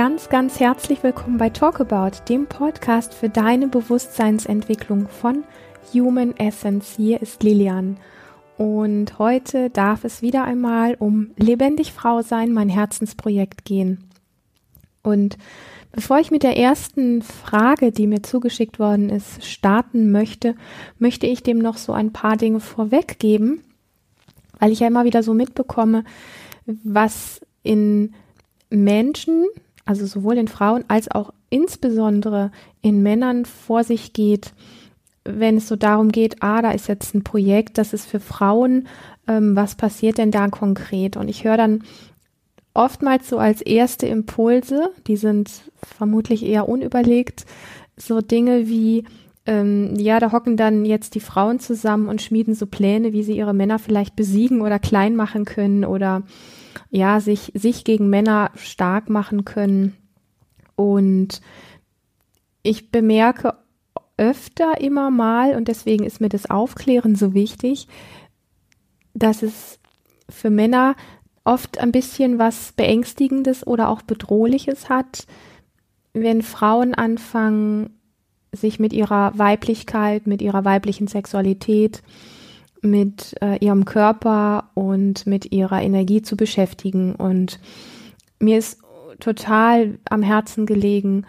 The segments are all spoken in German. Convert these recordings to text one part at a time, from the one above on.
ganz, ganz herzlich willkommen bei Talk About, dem Podcast für deine Bewusstseinsentwicklung von Human Essence. Hier ist Lilian. Und heute darf es wieder einmal um Lebendig Frau sein, mein Herzensprojekt gehen. Und bevor ich mit der ersten Frage, die mir zugeschickt worden ist, starten möchte, möchte ich dem noch so ein paar Dinge vorweggeben, weil ich ja immer wieder so mitbekomme, was in Menschen, also sowohl in Frauen als auch insbesondere in Männern vor sich geht, wenn es so darum geht, ah, da ist jetzt ein Projekt, das ist für Frauen, ähm, was passiert denn da konkret? Und ich höre dann oftmals so als erste Impulse, die sind vermutlich eher unüberlegt, so Dinge wie, ähm, ja, da hocken dann jetzt die Frauen zusammen und schmieden so Pläne, wie sie ihre Männer vielleicht besiegen oder klein machen können oder ja, sich, sich gegen Männer stark machen können. Und ich bemerke öfter immer mal, und deswegen ist mir das Aufklären so wichtig, dass es für Männer oft ein bisschen was Beängstigendes oder auch Bedrohliches hat, wenn Frauen anfangen, sich mit ihrer Weiblichkeit, mit ihrer weiblichen Sexualität, mit äh, ihrem Körper und mit ihrer Energie zu beschäftigen. Und mir ist total am Herzen gelegen,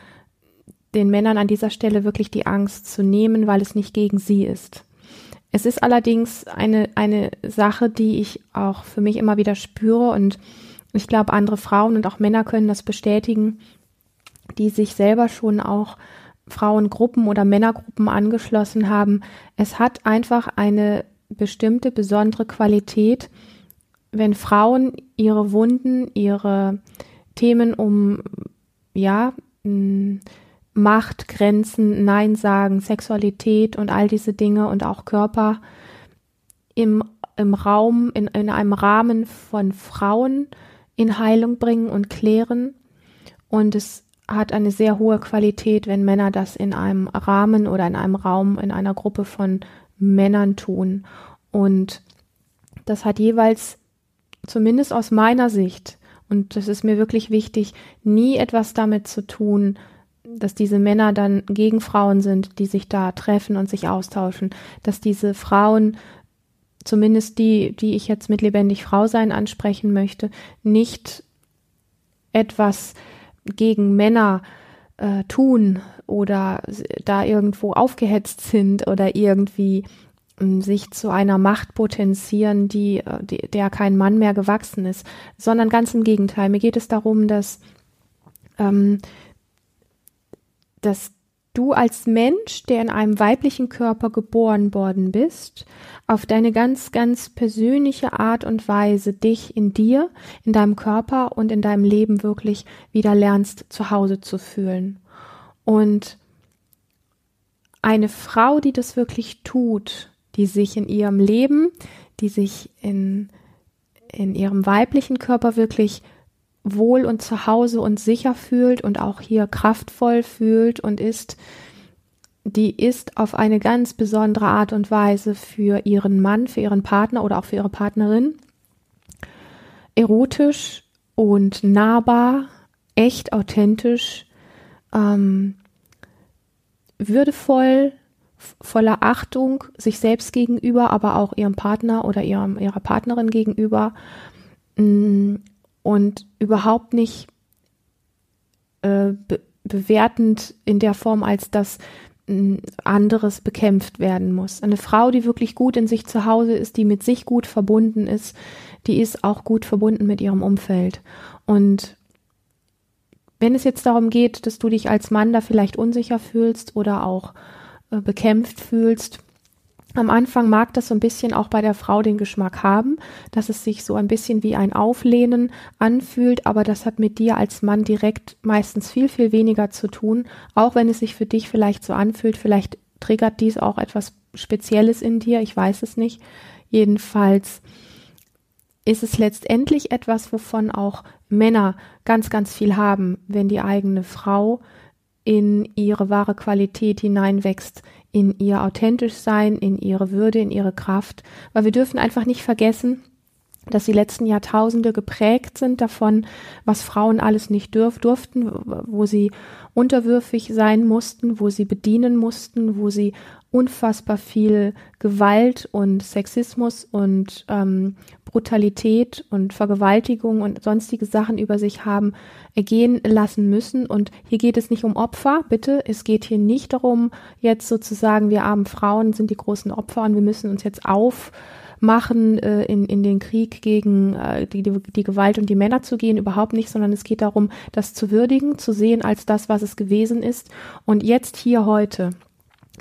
den Männern an dieser Stelle wirklich die Angst zu nehmen, weil es nicht gegen sie ist. Es ist allerdings eine, eine Sache, die ich auch für mich immer wieder spüre und ich glaube, andere Frauen und auch Männer können das bestätigen, die sich selber schon auch Frauengruppen oder Männergruppen angeschlossen haben. Es hat einfach eine bestimmte besondere Qualität, wenn Frauen ihre Wunden, ihre Themen um, ja, Macht, Grenzen, Nein sagen, Sexualität und all diese Dinge und auch Körper im, im Raum, in, in einem Rahmen von Frauen in Heilung bringen und klären. Und es hat eine sehr hohe Qualität, wenn Männer das in einem Rahmen oder in einem Raum, in einer Gruppe von Männern tun. Und das hat jeweils, zumindest aus meiner Sicht, und das ist mir wirklich wichtig, nie etwas damit zu tun, dass diese Männer dann gegen Frauen sind, die sich da treffen und sich austauschen, dass diese Frauen, zumindest die, die ich jetzt mit lebendig Frau sein ansprechen möchte, nicht etwas gegen Männer äh, tun oder da irgendwo aufgehetzt sind oder irgendwie ähm, sich zu einer Macht potenzieren, die, äh, die, der kein Mann mehr gewachsen ist, sondern ganz im Gegenteil. Mir geht es darum, dass, ähm, dass du als Mensch, der in einem weiblichen Körper geboren worden bist, auf deine ganz, ganz persönliche Art und Weise dich in dir, in deinem Körper und in deinem Leben wirklich wieder lernst, zu Hause zu fühlen. Und eine Frau, die das wirklich tut, die sich in ihrem Leben, die sich in, in ihrem weiblichen Körper wirklich wohl und zu Hause und sicher fühlt und auch hier kraftvoll fühlt und ist, die ist auf eine ganz besondere Art und Weise für ihren Mann, für ihren Partner oder auch für ihre Partnerin erotisch und nahbar, echt authentisch, ähm, würdevoll, voller Achtung sich selbst gegenüber, aber auch ihrem Partner oder ihrem, ihrer Partnerin gegenüber mm, und überhaupt nicht äh, be bewertend in der Form, als dass mm, anderes bekämpft werden muss. Eine Frau, die wirklich gut in sich zu Hause ist, die mit sich gut verbunden ist, die ist auch gut verbunden mit ihrem Umfeld. Und wenn es jetzt darum geht, dass du dich als Mann da vielleicht unsicher fühlst oder auch äh, bekämpft fühlst. Am Anfang mag das so ein bisschen auch bei der Frau den Geschmack haben, dass es sich so ein bisschen wie ein Auflehnen anfühlt, aber das hat mit dir als Mann direkt meistens viel, viel weniger zu tun, auch wenn es sich für dich vielleicht so anfühlt, vielleicht triggert dies auch etwas Spezielles in dir, ich weiß es nicht. Jedenfalls ist es letztendlich etwas, wovon auch Männer ganz, ganz viel haben, wenn die eigene Frau in ihre wahre Qualität hineinwächst, in ihr authentisch sein, in ihre Würde, in ihre Kraft, weil wir dürfen einfach nicht vergessen, dass die letzten Jahrtausende geprägt sind davon, was Frauen alles nicht dürf, durften, wo sie unterwürfig sein mussten, wo sie bedienen mussten, wo sie unfassbar viel Gewalt und Sexismus und ähm, Brutalität und Vergewaltigung und sonstige Sachen über sich haben ergehen lassen müssen. Und hier geht es nicht um Opfer, bitte. Es geht hier nicht darum, jetzt sozusagen, wir armen Frauen sind die großen Opfer und wir müssen uns jetzt auf machen, äh, in, in den Krieg gegen äh, die, die, die Gewalt und die Männer zu gehen, überhaupt nicht, sondern es geht darum, das zu würdigen, zu sehen als das, was es gewesen ist und jetzt hier heute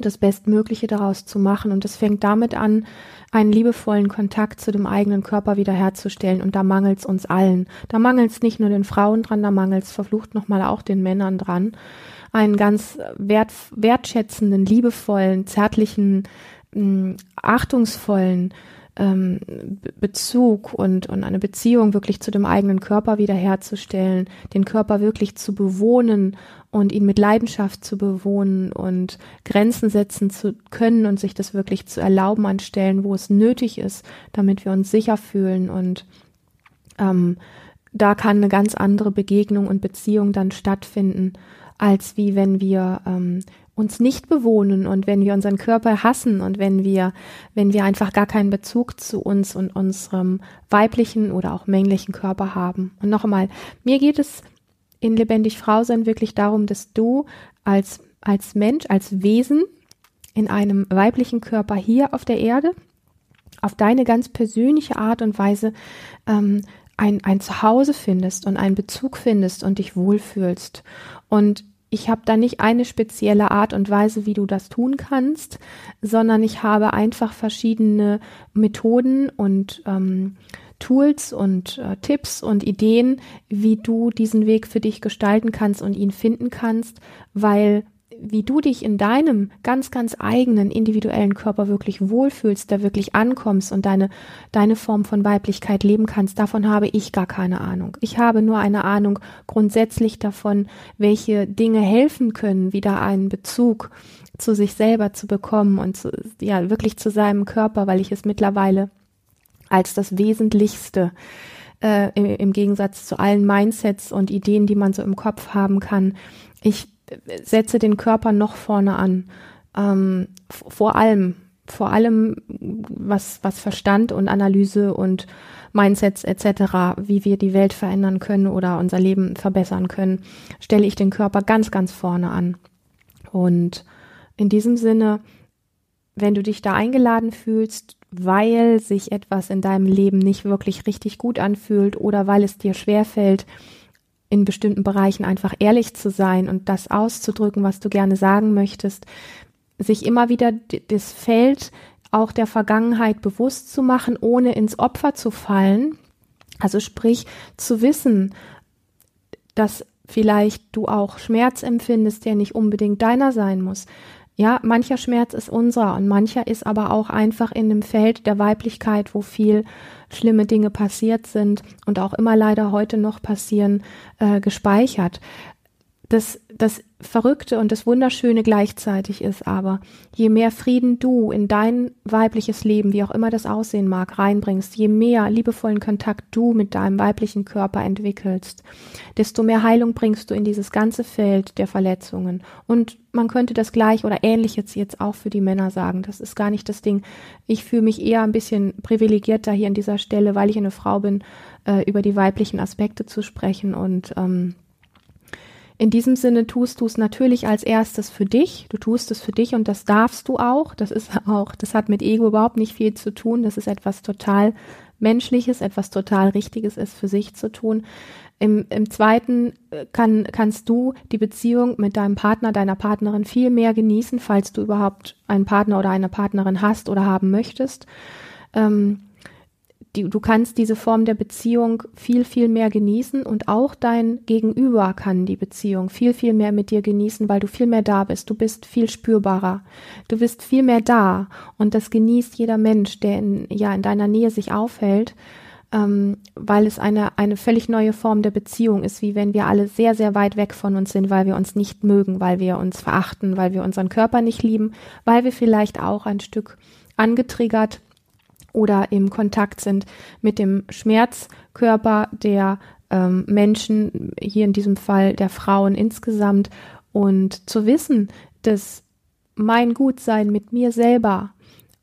das Bestmögliche daraus zu machen. Und es fängt damit an, einen liebevollen Kontakt zu dem eigenen Körper wiederherzustellen. Und da mangelt es uns allen. Da mangelt es nicht nur den Frauen dran, da mangelt es verflucht nochmal auch den Männern dran. Einen ganz wert, wertschätzenden, liebevollen, zärtlichen, mh, achtungsvollen, ähm, Bezug und, und eine Beziehung wirklich zu dem eigenen Körper wiederherzustellen, den Körper wirklich zu bewohnen und ihn mit Leidenschaft zu bewohnen und Grenzen setzen zu können und sich das wirklich zu erlauben an Stellen, wo es nötig ist, damit wir uns sicher fühlen und ähm, da kann eine ganz andere Begegnung und Beziehung dann stattfinden, als wie wenn wir ähm, uns nicht bewohnen und wenn wir unseren Körper hassen und wenn wir, wenn wir einfach gar keinen Bezug zu uns und unserem weiblichen oder auch männlichen Körper haben. Und noch einmal, mir geht es in lebendig Frau sein wirklich darum, dass du als, als Mensch, als Wesen in einem weiblichen Körper hier auf der Erde auf deine ganz persönliche Art und Weise ähm, ein, ein Zuhause findest und einen Bezug findest und dich wohlfühlst. Und ich habe da nicht eine spezielle Art und Weise, wie du das tun kannst, sondern ich habe einfach verschiedene Methoden und ähm, Tools und äh, Tipps und Ideen, wie du diesen Weg für dich gestalten kannst und ihn finden kannst, weil wie du dich in deinem ganz, ganz eigenen individuellen Körper wirklich wohlfühlst, da wirklich ankommst und deine, deine Form von Weiblichkeit leben kannst, davon habe ich gar keine Ahnung. Ich habe nur eine Ahnung grundsätzlich davon, welche Dinge helfen können, wieder einen Bezug zu sich selber zu bekommen und zu, ja, wirklich zu seinem Körper, weil ich es mittlerweile als das Wesentlichste äh, im, im Gegensatz zu allen Mindsets und Ideen, die man so im Kopf haben kann. Ich setze den Körper noch vorne an. Ähm, vor allem, vor allem, was, was Verstand und Analyse und Mindsets etc., wie wir die Welt verändern können oder unser Leben verbessern können, stelle ich den Körper ganz, ganz vorne an. Und in diesem Sinne, wenn du dich da eingeladen fühlst, weil sich etwas in deinem Leben nicht wirklich richtig gut anfühlt oder weil es dir schwerfällt, in bestimmten Bereichen einfach ehrlich zu sein und das auszudrücken, was du gerne sagen möchtest, sich immer wieder das Feld auch der Vergangenheit bewusst zu machen, ohne ins Opfer zu fallen. Also sprich, zu wissen, dass vielleicht du auch Schmerz empfindest, der nicht unbedingt deiner sein muss. Ja, mancher Schmerz ist unser und mancher ist aber auch einfach in dem Feld der Weiblichkeit, wo viel schlimme Dinge passiert sind und auch immer leider heute noch passieren, äh, gespeichert. Das, das Verrückte und das Wunderschöne gleichzeitig ist aber, je mehr Frieden du in dein weibliches Leben, wie auch immer das aussehen mag, reinbringst, je mehr liebevollen Kontakt du mit deinem weiblichen Körper entwickelst, desto mehr Heilung bringst du in dieses ganze Feld der Verletzungen. Und man könnte das gleich oder ähnlich jetzt, jetzt auch für die Männer sagen. Das ist gar nicht das Ding. Ich fühle mich eher ein bisschen privilegierter hier an dieser Stelle, weil ich eine Frau bin, äh, über die weiblichen Aspekte zu sprechen und ähm, in diesem Sinne tust du es natürlich als erstes für dich. Du tust es für dich und das darfst du auch. Das ist auch, das hat mit Ego überhaupt nicht viel zu tun. Das ist etwas total Menschliches, etwas total Richtiges ist für sich zu tun. Im, im zweiten äh, kann, kannst du die Beziehung mit deinem Partner, deiner Partnerin viel mehr genießen, falls du überhaupt einen Partner oder eine Partnerin hast oder haben möchtest. Ähm, die, du kannst diese Form der Beziehung viel, viel mehr genießen und auch dein Gegenüber kann die Beziehung viel, viel mehr mit dir genießen, weil du viel mehr da bist. Du bist viel spürbarer. Du bist viel mehr da und das genießt jeder Mensch, der in, ja, in deiner Nähe sich aufhält, ähm, weil es eine, eine völlig neue Form der Beziehung ist, wie wenn wir alle sehr, sehr weit weg von uns sind, weil wir uns nicht mögen, weil wir uns verachten, weil wir unseren Körper nicht lieben, weil wir vielleicht auch ein Stück angetriggert oder im Kontakt sind mit dem Schmerzkörper der ähm, Menschen, hier in diesem Fall der Frauen insgesamt. Und zu wissen, dass mein Gutsein mit mir selber,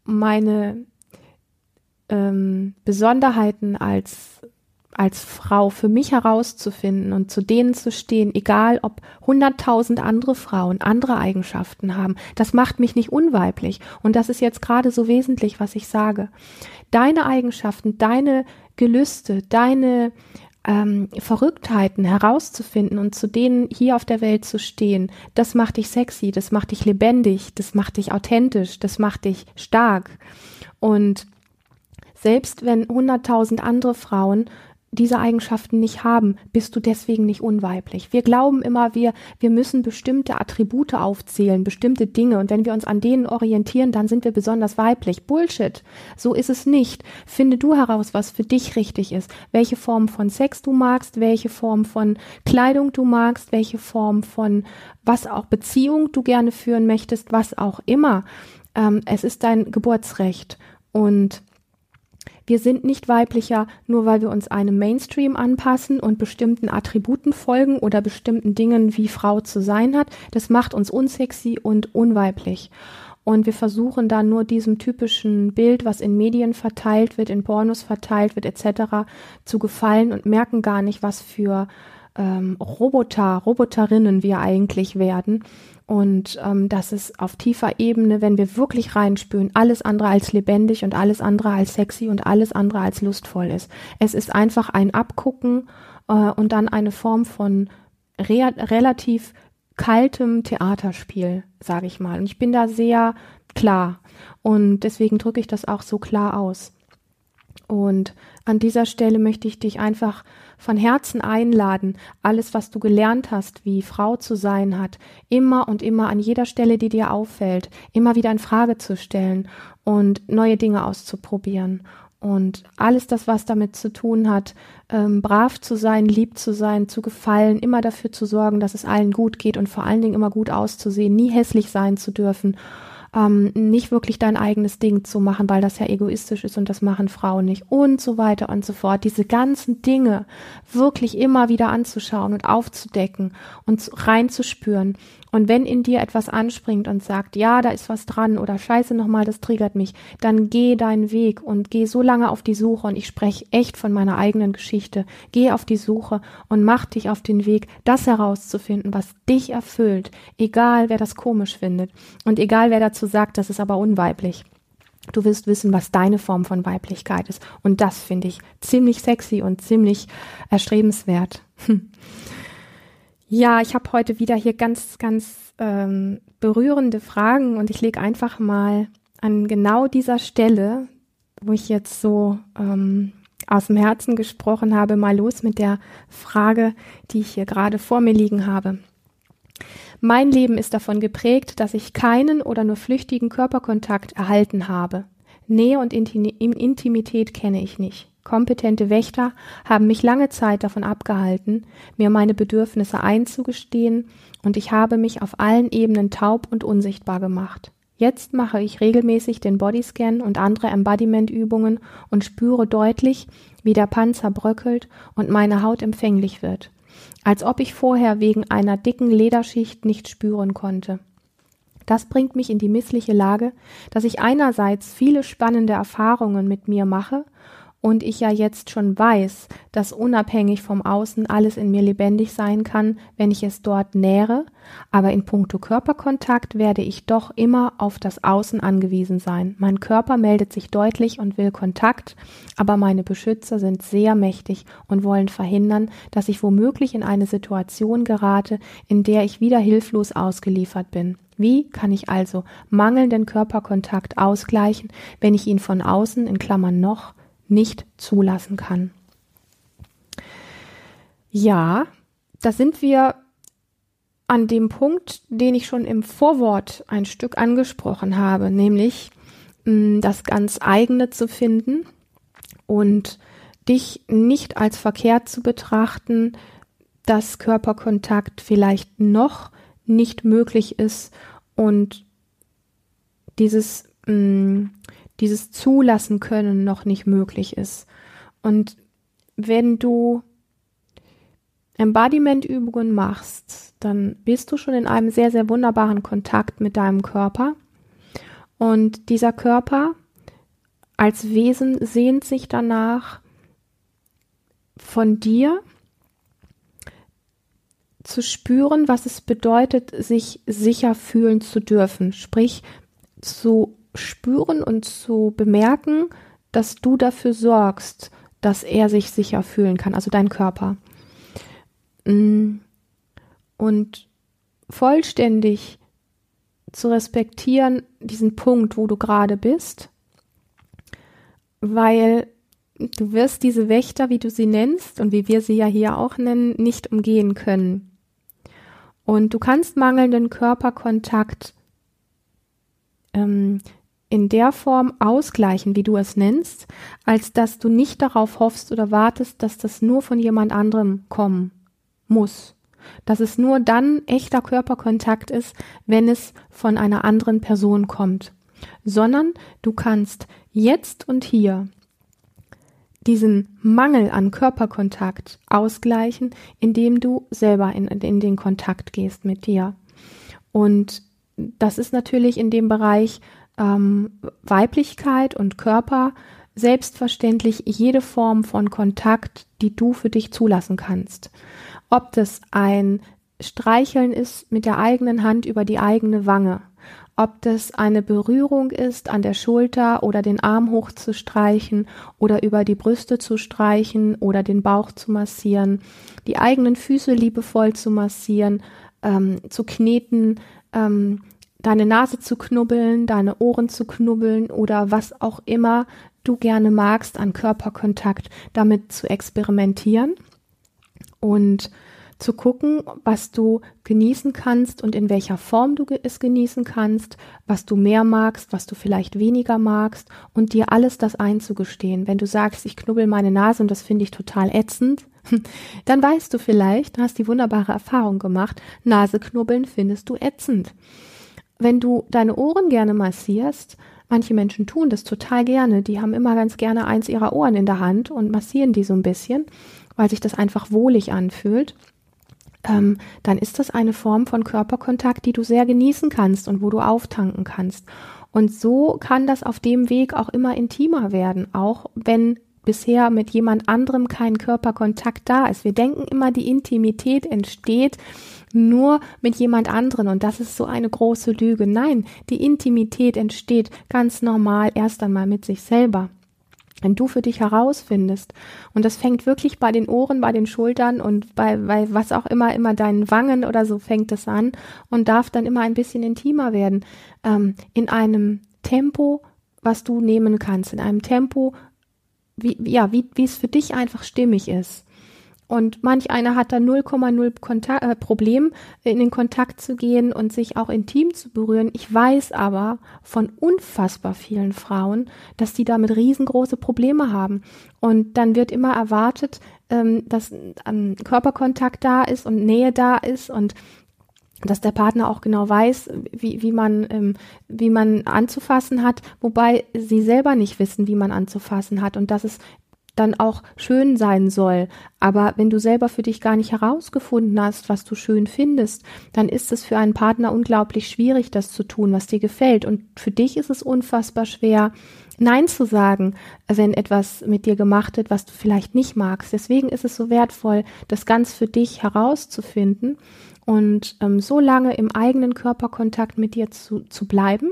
meine ähm, Besonderheiten als als Frau für mich herauszufinden und zu denen zu stehen, egal ob hunderttausend andere Frauen andere Eigenschaften haben, das macht mich nicht unweiblich. Und das ist jetzt gerade so wesentlich, was ich sage. Deine Eigenschaften, deine Gelüste, deine ähm, Verrücktheiten herauszufinden und zu denen hier auf der Welt zu stehen, das macht dich sexy, das macht dich lebendig, das macht dich authentisch, das macht dich stark. Und selbst wenn hunderttausend andere Frauen diese Eigenschaften nicht haben, bist du deswegen nicht unweiblich. Wir glauben immer, wir, wir müssen bestimmte Attribute aufzählen, bestimmte Dinge. Und wenn wir uns an denen orientieren, dann sind wir besonders weiblich. Bullshit. So ist es nicht. Finde du heraus, was für dich richtig ist. Welche Form von Sex du magst, welche Form von Kleidung du magst, welche Form von was auch Beziehung du gerne führen möchtest, was auch immer. Ähm, es ist dein Geburtsrecht. Und wir sind nicht weiblicher, nur weil wir uns einem Mainstream anpassen und bestimmten Attributen folgen oder bestimmten Dingen, wie Frau zu sein hat. Das macht uns unsexy und unweiblich. Und wir versuchen dann nur diesem typischen Bild, was in Medien verteilt wird, in Pornos verteilt wird, etc., zu gefallen und merken gar nicht, was für ähm, Roboter, Roboterinnen wir eigentlich werden und ähm, das ist auf tiefer Ebene, wenn wir wirklich reinspüren, alles andere als lebendig und alles andere als sexy und alles andere als lustvoll ist. Es ist einfach ein Abgucken äh, und dann eine Form von re relativ kaltem Theaterspiel, sage ich mal. Und ich bin da sehr klar und deswegen drücke ich das auch so klar aus. Und an dieser Stelle möchte ich dich einfach von Herzen einladen, alles, was du gelernt hast, wie Frau zu sein hat, immer und immer an jeder Stelle, die dir auffällt, immer wieder in Frage zu stellen und neue Dinge auszuprobieren. Und alles das, was damit zu tun hat, ähm, brav zu sein, lieb zu sein, zu gefallen, immer dafür zu sorgen, dass es allen gut geht und vor allen Dingen immer gut auszusehen, nie hässlich sein zu dürfen ähm, nicht wirklich dein eigenes Ding zu machen, weil das ja egoistisch ist und das machen Frauen nicht und so weiter und so fort. Diese ganzen Dinge wirklich immer wieder anzuschauen und aufzudecken und reinzuspüren und wenn in dir etwas anspringt und sagt, ja, da ist was dran oder scheiße nochmal, das triggert mich, dann geh deinen Weg und geh so lange auf die Suche und ich spreche echt von meiner eigenen Geschichte. Geh auf die Suche und mach dich auf den Weg, das herauszufinden, was dich erfüllt, egal wer das komisch findet und egal wer dazu sagt, das ist aber unweiblich. Du wirst wissen, was deine Form von Weiblichkeit ist. Und das finde ich ziemlich sexy und ziemlich erstrebenswert. Hm. Ja, ich habe heute wieder hier ganz, ganz ähm, berührende Fragen und ich lege einfach mal an genau dieser Stelle, wo ich jetzt so ähm, aus dem Herzen gesprochen habe, mal los mit der Frage, die ich hier gerade vor mir liegen habe. Mein Leben ist davon geprägt, dass ich keinen oder nur flüchtigen Körperkontakt erhalten habe. Nähe und Intimität kenne ich nicht. Kompetente Wächter haben mich lange Zeit davon abgehalten, mir meine Bedürfnisse einzugestehen, und ich habe mich auf allen Ebenen taub und unsichtbar gemacht. Jetzt mache ich regelmäßig den Bodyscan und andere Embodiment-Übungen und spüre deutlich, wie der Panzer bröckelt und meine Haut empfänglich wird, als ob ich vorher wegen einer dicken Lederschicht nicht spüren konnte. Das bringt mich in die missliche Lage, dass ich einerseits viele spannende Erfahrungen mit mir mache und ich ja jetzt schon weiß, dass unabhängig vom Außen alles in mir lebendig sein kann, wenn ich es dort nähere, aber in puncto Körperkontakt werde ich doch immer auf das Außen angewiesen sein. Mein Körper meldet sich deutlich und will Kontakt, aber meine Beschützer sind sehr mächtig und wollen verhindern, dass ich womöglich in eine Situation gerate, in der ich wieder hilflos ausgeliefert bin. Wie kann ich also mangelnden Körperkontakt ausgleichen, wenn ich ihn von außen in Klammern noch nicht zulassen kann. Ja, da sind wir an dem Punkt, den ich schon im Vorwort ein Stück angesprochen habe, nämlich mm, das ganz eigene zu finden und dich nicht als verkehrt zu betrachten, dass Körperkontakt vielleicht noch nicht möglich ist und dieses mm, dieses Zulassen können noch nicht möglich ist. Und wenn du Embodiment-Übungen machst, dann bist du schon in einem sehr, sehr wunderbaren Kontakt mit deinem Körper. Und dieser Körper als Wesen sehnt sich danach, von dir zu spüren, was es bedeutet, sich sicher fühlen zu dürfen. Sprich, zu spüren und zu bemerken, dass du dafür sorgst, dass er sich sicher fühlen kann, also dein Körper. Mm. Und vollständig zu respektieren, diesen Punkt, wo du gerade bist, weil du wirst diese Wächter, wie du sie nennst und wie wir sie ja hier auch nennen, nicht umgehen können. Und du kannst mangelnden Körperkontakt ähm, in der Form ausgleichen, wie du es nennst, als dass du nicht darauf hoffst oder wartest, dass das nur von jemand anderem kommen muss. Dass es nur dann echter Körperkontakt ist, wenn es von einer anderen Person kommt. Sondern du kannst jetzt und hier diesen Mangel an Körperkontakt ausgleichen, indem du selber in, in den Kontakt gehst mit dir. Und das ist natürlich in dem Bereich ähm, Weiblichkeit und Körper selbstverständlich jede Form von Kontakt, die du für dich zulassen kannst. Ob das ein Streicheln ist mit der eigenen Hand über die eigene Wange, ob das eine Berührung ist an der Schulter oder den Arm hochzustreichen oder über die Brüste zu streichen oder den Bauch zu massieren, die eigenen Füße liebevoll zu massieren, ähm, zu kneten, ähm, deine Nase zu knubbeln, deine Ohren zu knubbeln oder was auch immer du gerne magst an Körperkontakt, damit zu experimentieren und zu gucken, was du genießen kannst und in welcher Form du es genießen kannst, was du mehr magst, was du vielleicht weniger magst und dir alles das einzugestehen. Wenn du sagst, ich knubbel meine Nase und das finde ich total ätzend, dann weißt du vielleicht, du hast die wunderbare Erfahrung gemacht, Nase knubbeln findest du ätzend. Wenn du deine Ohren gerne massierst, manche Menschen tun das total gerne, die haben immer ganz gerne eins ihrer Ohren in der Hand und massieren die so ein bisschen, weil sich das einfach wohlig anfühlt ähm, dann ist das eine Form von Körperkontakt, die du sehr genießen kannst und wo du auftanken kannst. Und so kann das auf dem Weg auch immer intimer werden, auch wenn bisher mit jemand anderem kein Körperkontakt da ist. Wir denken immer, die Intimität entsteht nur mit jemand anderen und das ist so eine große Lüge. Nein, die Intimität entsteht ganz normal erst einmal mit sich selber. Wenn du für dich herausfindest, und das fängt wirklich bei den Ohren, bei den Schultern und bei, bei was auch immer, immer deinen Wangen oder so fängt es an und darf dann immer ein bisschen intimer werden, ähm, in einem Tempo, was du nehmen kannst, in einem Tempo, wie, ja, wie, wie es für dich einfach stimmig ist. Und manch einer hat da 0,0 äh, Problem, in den Kontakt zu gehen und sich auch intim zu berühren. Ich weiß aber von unfassbar vielen Frauen, dass die damit riesengroße Probleme haben. Und dann wird immer erwartet, ähm, dass ähm, Körperkontakt da ist und Nähe da ist und dass der Partner auch genau weiß, wie, wie man ähm, wie man anzufassen hat, wobei sie selber nicht wissen, wie man anzufassen hat und dass es dann auch schön sein soll. Aber wenn du selber für dich gar nicht herausgefunden hast, was du schön findest, dann ist es für einen Partner unglaublich schwierig, das zu tun, was dir gefällt. Und für dich ist es unfassbar schwer, Nein zu sagen, wenn etwas mit dir gemacht wird, was du vielleicht nicht magst. Deswegen ist es so wertvoll, das ganz für dich herauszufinden und ähm, so lange im eigenen Körperkontakt mit dir zu, zu bleiben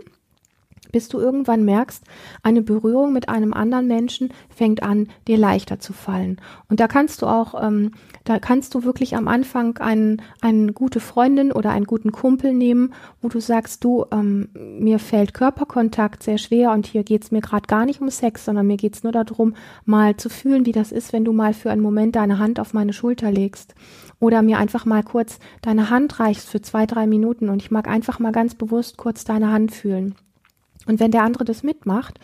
bis du irgendwann merkst, eine Berührung mit einem anderen Menschen fängt an, dir leichter zu fallen. Und da kannst du auch, ähm, da kannst du wirklich am Anfang einen, eine gute Freundin oder einen guten Kumpel nehmen, wo du sagst, du, ähm, mir fällt Körperkontakt sehr schwer und hier geht's mir gerade gar nicht um Sex, sondern mir geht's nur darum, mal zu fühlen, wie das ist, wenn du mal für einen Moment deine Hand auf meine Schulter legst oder mir einfach mal kurz deine Hand reichst für zwei, drei Minuten und ich mag einfach mal ganz bewusst kurz deine Hand fühlen. Und wenn der andere das mitmacht,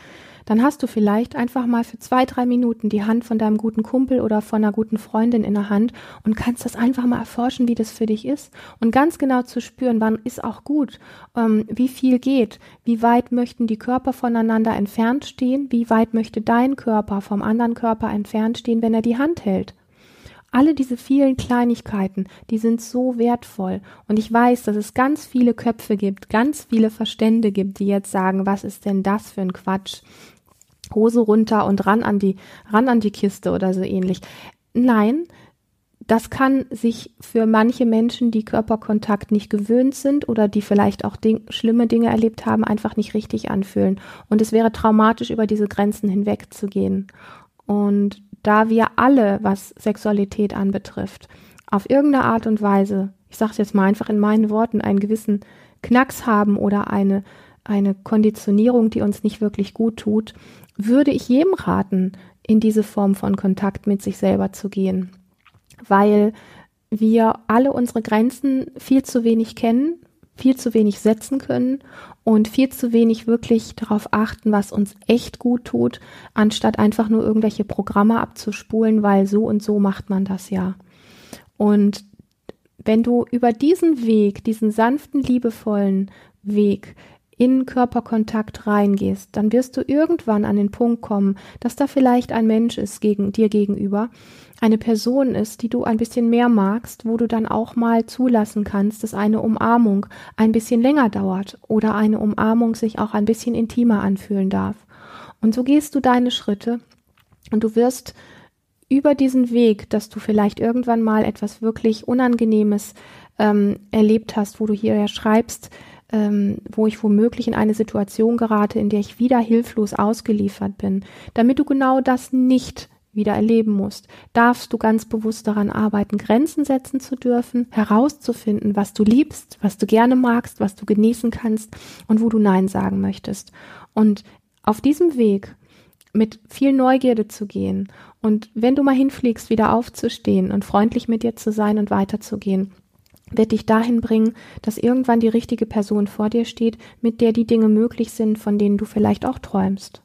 dann hast du vielleicht einfach mal für zwei, drei Minuten die Hand von deinem guten Kumpel oder von einer guten Freundin in der Hand und kannst das einfach mal erforschen, wie das für dich ist und ganz genau zu spüren, wann ist auch gut, ähm, wie viel geht, wie weit möchten die Körper voneinander entfernt stehen, wie weit möchte dein Körper vom anderen Körper entfernt stehen, wenn er die Hand hält. Alle diese vielen Kleinigkeiten, die sind so wertvoll. Und ich weiß, dass es ganz viele Köpfe gibt, ganz viele Verstände gibt, die jetzt sagen, was ist denn das für ein Quatsch? Hose runter und ran an die, ran an die Kiste oder so ähnlich. Nein, das kann sich für manche Menschen, die Körperkontakt nicht gewöhnt sind oder die vielleicht auch Ding, schlimme Dinge erlebt haben, einfach nicht richtig anfühlen. Und es wäre traumatisch, über diese Grenzen hinwegzugehen. Und da wir alle, was Sexualität anbetrifft, auf irgendeine Art und Weise, ich sage es jetzt mal einfach in meinen Worten, einen gewissen Knacks haben oder eine, eine Konditionierung, die uns nicht wirklich gut tut, würde ich jedem raten, in diese Form von Kontakt mit sich selber zu gehen. Weil wir alle unsere Grenzen viel zu wenig kennen, viel zu wenig setzen können und viel zu wenig wirklich darauf achten, was uns echt gut tut, anstatt einfach nur irgendwelche Programme abzuspulen, weil so und so macht man das ja. Und wenn du über diesen Weg, diesen sanften, liebevollen Weg in Körperkontakt reingehst, dann wirst du irgendwann an den Punkt kommen, dass da vielleicht ein Mensch ist gegen dir gegenüber, eine Person ist, die du ein bisschen mehr magst, wo du dann auch mal zulassen kannst, dass eine Umarmung ein bisschen länger dauert oder eine Umarmung sich auch ein bisschen intimer anfühlen darf. Und so gehst du deine Schritte und du wirst über diesen Weg, dass du vielleicht irgendwann mal etwas wirklich Unangenehmes ähm, erlebt hast, wo du hier ja schreibst, ähm, wo ich womöglich in eine Situation gerate, in der ich wieder hilflos ausgeliefert bin, damit du genau das nicht wieder erleben musst, darfst du ganz bewusst daran arbeiten, Grenzen setzen zu dürfen, herauszufinden, was du liebst, was du gerne magst, was du genießen kannst und wo du Nein sagen möchtest. Und auf diesem Weg mit viel Neugierde zu gehen und wenn du mal hinfliegst, wieder aufzustehen und freundlich mit dir zu sein und weiterzugehen, wird dich dahin bringen, dass irgendwann die richtige Person vor dir steht, mit der die Dinge möglich sind, von denen du vielleicht auch träumst.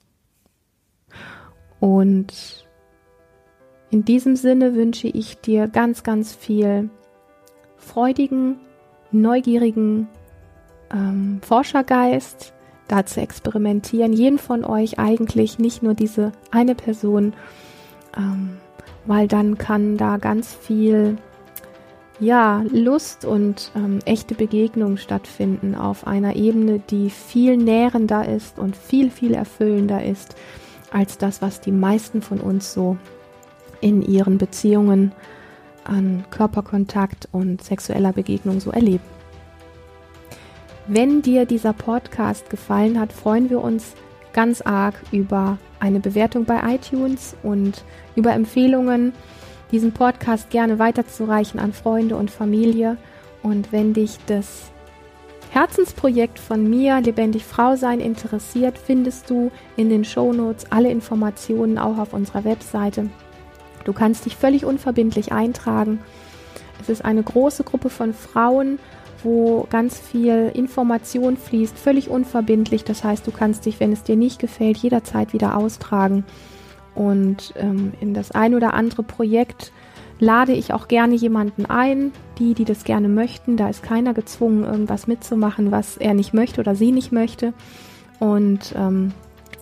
Und in diesem Sinne wünsche ich dir ganz, ganz viel freudigen, neugierigen ähm, Forschergeist, da zu experimentieren. Jeden von euch eigentlich, nicht nur diese eine Person, ähm, weil dann kann da ganz viel ja, Lust und ähm, echte Begegnung stattfinden auf einer Ebene, die viel nährender ist und viel, viel erfüllender ist als das, was die meisten von uns so in ihren Beziehungen an Körperkontakt und sexueller Begegnung so erleben. Wenn dir dieser Podcast gefallen hat, freuen wir uns ganz arg über eine Bewertung bei iTunes und über Empfehlungen, diesen Podcast gerne weiterzureichen an Freunde und Familie. Und wenn dich das Herzensprojekt von mir, Lebendig Frau sein, interessiert, findest du in den Show Notes alle Informationen auch auf unserer Webseite Du kannst dich völlig unverbindlich eintragen. Es ist eine große Gruppe von Frauen, wo ganz viel Information fließt, völlig unverbindlich. Das heißt, du kannst dich, wenn es dir nicht gefällt, jederzeit wieder austragen. Und ähm, in das ein oder andere Projekt lade ich auch gerne jemanden ein, die, die das gerne möchten. Da ist keiner gezwungen, irgendwas mitzumachen, was er nicht möchte oder sie nicht möchte. Und ähm,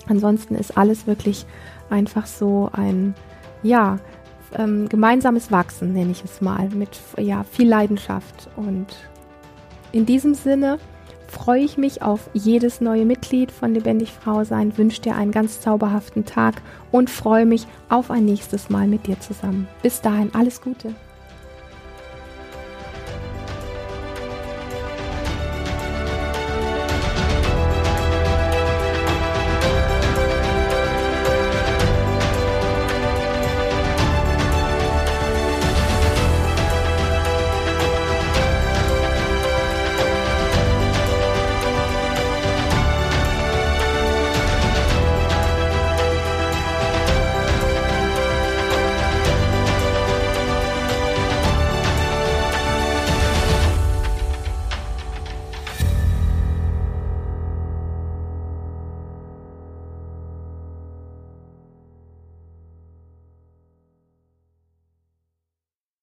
ansonsten ist alles wirklich einfach so ein, ja, ähm, gemeinsames Wachsen, nenne ich es mal, mit ja, viel Leidenschaft. Und in diesem Sinne freue ich mich auf jedes neue Mitglied von Lebendig Frau sein, wünsche dir einen ganz zauberhaften Tag und freue mich auf ein nächstes Mal mit dir zusammen. Bis dahin, alles Gute.